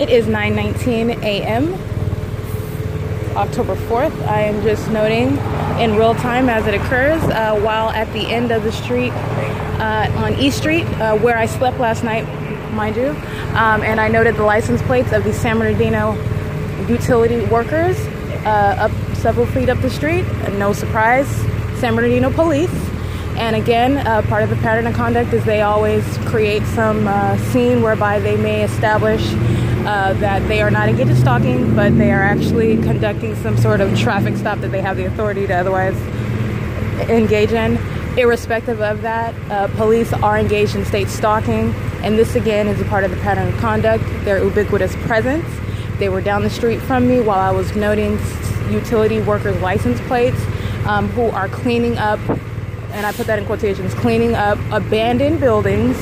It is 9:19 a.m. October 4th. I am just noting in real time as it occurs uh, while at the end of the street uh, on East Street uh, where I slept last night, mind you, um, and I noted the license plates of the San Bernardino utility workers uh, up several feet up the street. no surprise, San Bernardino police. And again, uh, part of the pattern of conduct is they always create some uh, scene whereby they may establish uh, that they are not engaged in stalking, but they are actually conducting some sort of traffic stop that they have the authority to otherwise engage in. Irrespective of that, uh, police are engaged in state stalking, and this again is a part of the pattern of conduct, their ubiquitous presence. They were down the street from me while I was noting utility workers' license plates um, who are cleaning up, and I put that in quotations, cleaning up abandoned buildings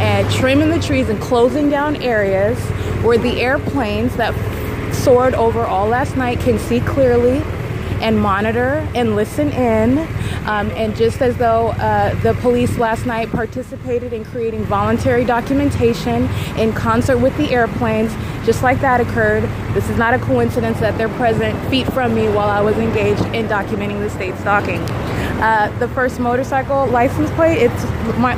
and trimming the trees and closing down areas where the airplanes that soared over all last night can see clearly and monitor and listen in. Um, and just as though uh, the police last night participated in creating voluntary documentation in concert with the airplanes, just like that occurred, this is not a coincidence that they're present feet from me while I was engaged in documenting the state stalking. Uh, the first motorcycle license plate, it's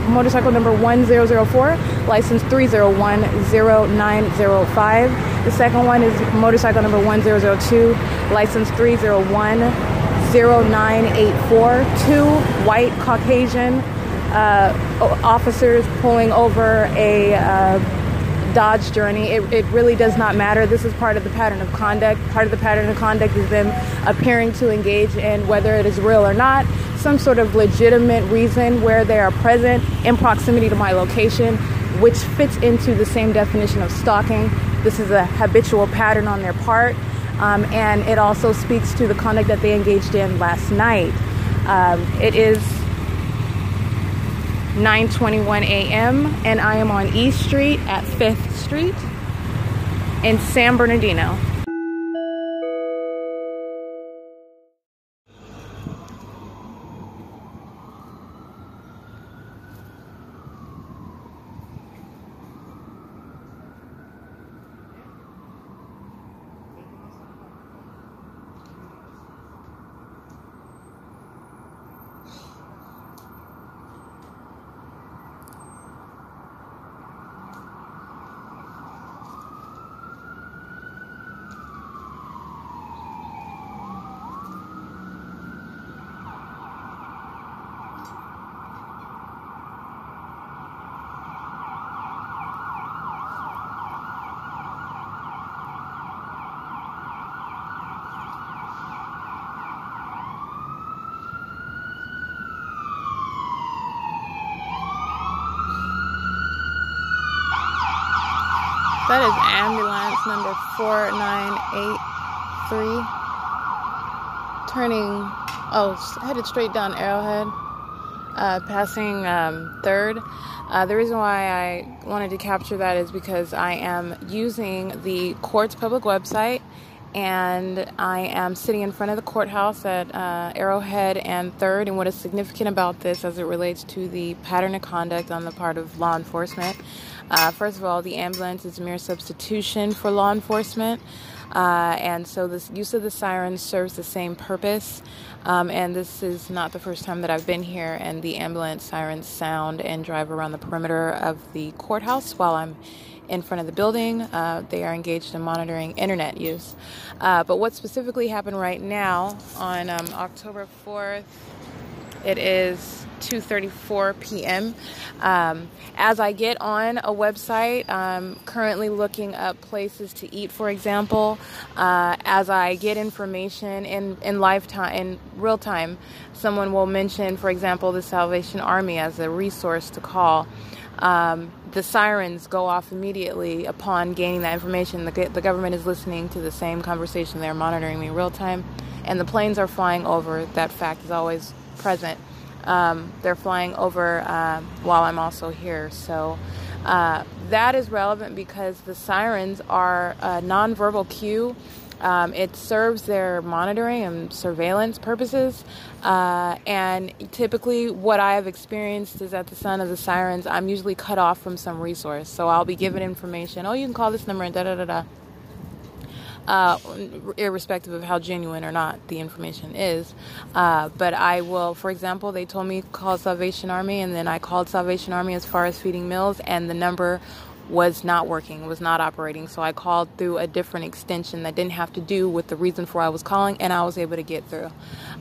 motorcycle number 1004, license 3010905. The second one is motorcycle number 1002, license 3010984. Two white Caucasian uh, officers pulling over a uh, Dodge journey. It, it really does not matter. This is part of the pattern of conduct. Part of the pattern of conduct is them appearing to engage in whether it is real or not, some sort of legitimate reason where they are present in proximity to my location, which fits into the same definition of stalking. This is a habitual pattern on their part, um, and it also speaks to the conduct that they engaged in last night. Um, it is 9:21 a.m. and I am on East Street at 5th Street in San Bernardino. That is ambulance number 4983. Turning, oh, headed straight down Arrowhead, uh, passing um, third. Uh, the reason why I wanted to capture that is because I am using the court's public website and I am sitting in front of the courthouse at uh, Arrowhead and Third. And what is significant about this as it relates to the pattern of conduct on the part of law enforcement uh, first of all, the ambulance is a mere substitution for law enforcement. Uh, and so the use of the sirens serves the same purpose. Um, and this is not the first time that I've been here, and the ambulance sirens sound and drive around the perimeter of the courthouse while I'm in front of the building. Uh, they are engaged in monitoring internet use. Uh, but what specifically happened right now on um, October 4th, it is 2:34 p.m. Um, as I get on a website, I'm currently looking up places to eat, for example. Uh, as I get information in in lifetime, in real time, someone will mention, for example, the Salvation Army as a resource to call. Um, the sirens go off immediately upon gaining that information. The, the government is listening to the same conversation. They're monitoring me real time, and the planes are flying over. That fact is always present. Um, they're flying over uh, while I'm also here. So uh, that is relevant because the sirens are a nonverbal cue Um, it serves their monitoring and surveillance purposes. Uh, and typically, what I have experienced is at the sound of the sirens, I'm usually cut off from some resource. So I'll be given information. Oh, you can call this number and da da da da. Uh, irrespective of how genuine or not the information is. Uh, but I will, for example, they told me call Salvation Army, and then I called Salvation Army as far as feeding meals, and the number was not working, was not operating. So I called through a different extension that didn't have to do with the reason for I was calling, and I was able to get through.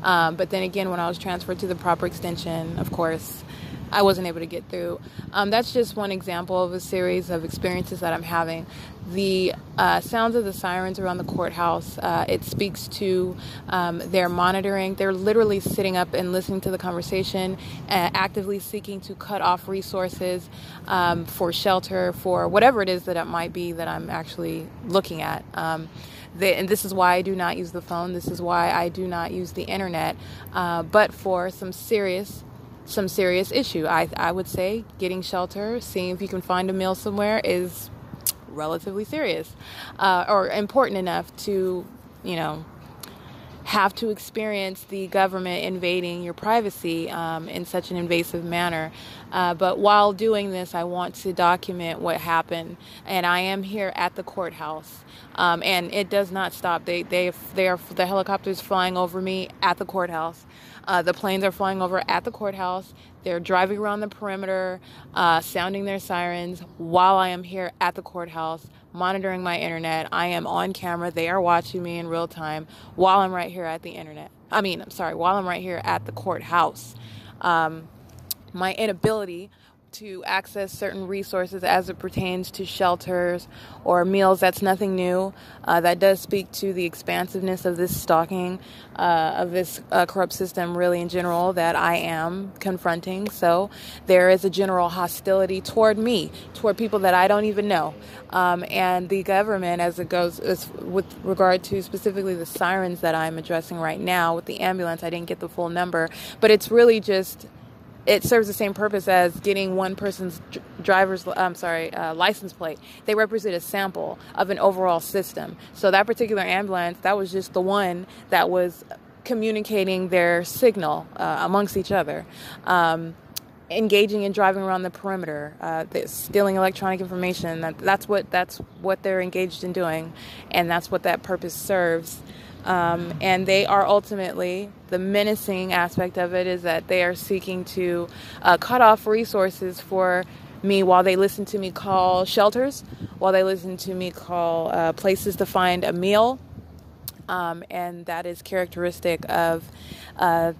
Um, but then again, when I was transferred to the proper extension, of course, I wasn't able to get through. Um, that's just one example of a series of experiences that I'm having. The uh, sounds of the sirens around the courthouse, uh, it speaks to um, their monitoring. They're literally sitting up and listening to the conversation, uh, actively seeking to cut off resources um, for shelter, for whatever it is that it might be that I'm actually looking at. Um, they, and this is why I do not use the phone. This is why I do not use the internet. Uh, but for some serious some serious issue. I, I would say getting shelter, seeing if you can find a meal somewhere is relatively serious uh, or important enough to, you know, have to experience the government invading your privacy um, in such an invasive manner. Uh, but while doing this, I want to document what happened, and I am here at the courthouse, um, and it does not stop. They they they are the helicopters flying over me at the courthouse. Uh, the planes are flying over at the courthouse. They're driving around the perimeter, uh, sounding their sirens while I am here at the courthouse, monitoring my internet. I am on camera. They are watching me in real time while I'm right here at the internet. I mean, I'm sorry, while I'm right here at the courthouse. Um, my inability to access certain resources as it pertains to shelters or meals. That's nothing new. Uh, that does speak to the expansiveness of this stalking, uh, of this uh, corrupt system, really in general, that I am confronting. So there is a general hostility toward me, toward people that I don't even know. Um, and the government, as it goes as with regard to specifically the sirens that I'm addressing right now with the ambulance, I didn't get the full number, but it's really just it serves the same purpose as getting one person's driver's I'm sorry uh, license plate. They represent a sample of an overall system. So that particular ambulance, that was just the one that was communicating their signal uh, amongst each other. Um, engaging in driving around the perimeter, uh, stealing electronic information. That, that's what that's what they're engaged in doing, and that's what that purpose serves. Um, and they are ultimately the menacing aspect of it is that they are seeking to uh, cut off resources for me while they listen to me call shelters, while they listen to me call uh, places to find a meal. Um, and that is characteristic of uh,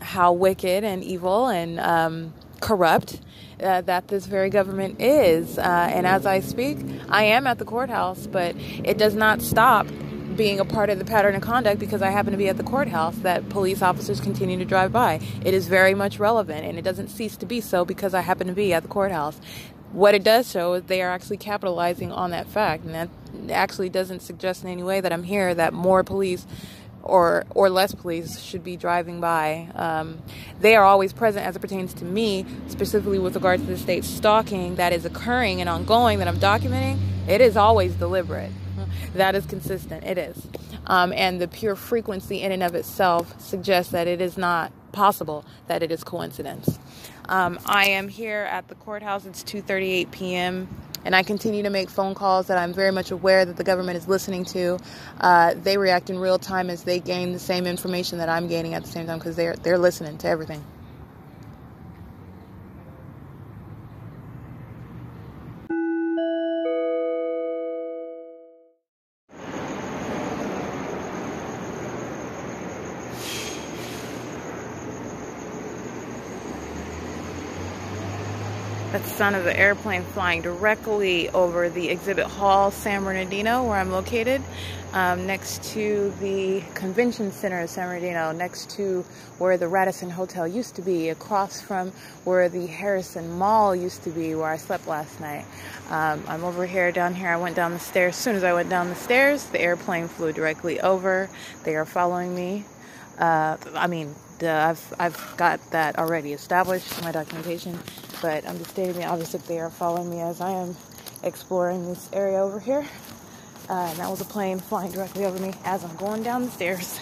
how wicked and evil and um, corrupt uh, that this very government is. Uh, and as I speak, I am at the courthouse, but it does not stop being a part of the pattern of conduct because I happen to be at the courthouse that police officers continue to drive by. It is very much relevant and it doesn't cease to be so because I happen to be at the courthouse. What it does show is they are actually capitalizing on that fact, and that actually doesn't suggest in any way that I'm here that more police or or less police should be driving by. Um, they are always present as it pertains to me, specifically with regard to the state stalking that is occurring and ongoing that I'm documenting. It is always deliberate. That is consistent. It is. Um, and the pure frequency in and of itself suggests that it is not possible that it is coincidence. Um, I am here at the courthouse. It's 2:38 p.m. And I continue to make phone calls that I'm very much aware that the government is listening to. Uh, they react in real time as they gain the same information that I'm gaining at the same time because they're they're listening to everything. That's the sound of the airplane flying directly over the exhibit hall, San Bernardino, where I'm located, um, next to the convention center of San Bernardino, next to where the Radisson Hotel used to be, across from where the Harrison Mall used to be, where I slept last night. Um, I'm over here, down here. I went down the stairs. As soon as I went down the stairs, the airplane flew directly over. They are following me. Uh, I mean, I've I've got that already established my documentation, but I'm just stating the obvious that they are following me as I am exploring this area over here. Uh, and that was a plane flying directly over me as I'm going down the stairs.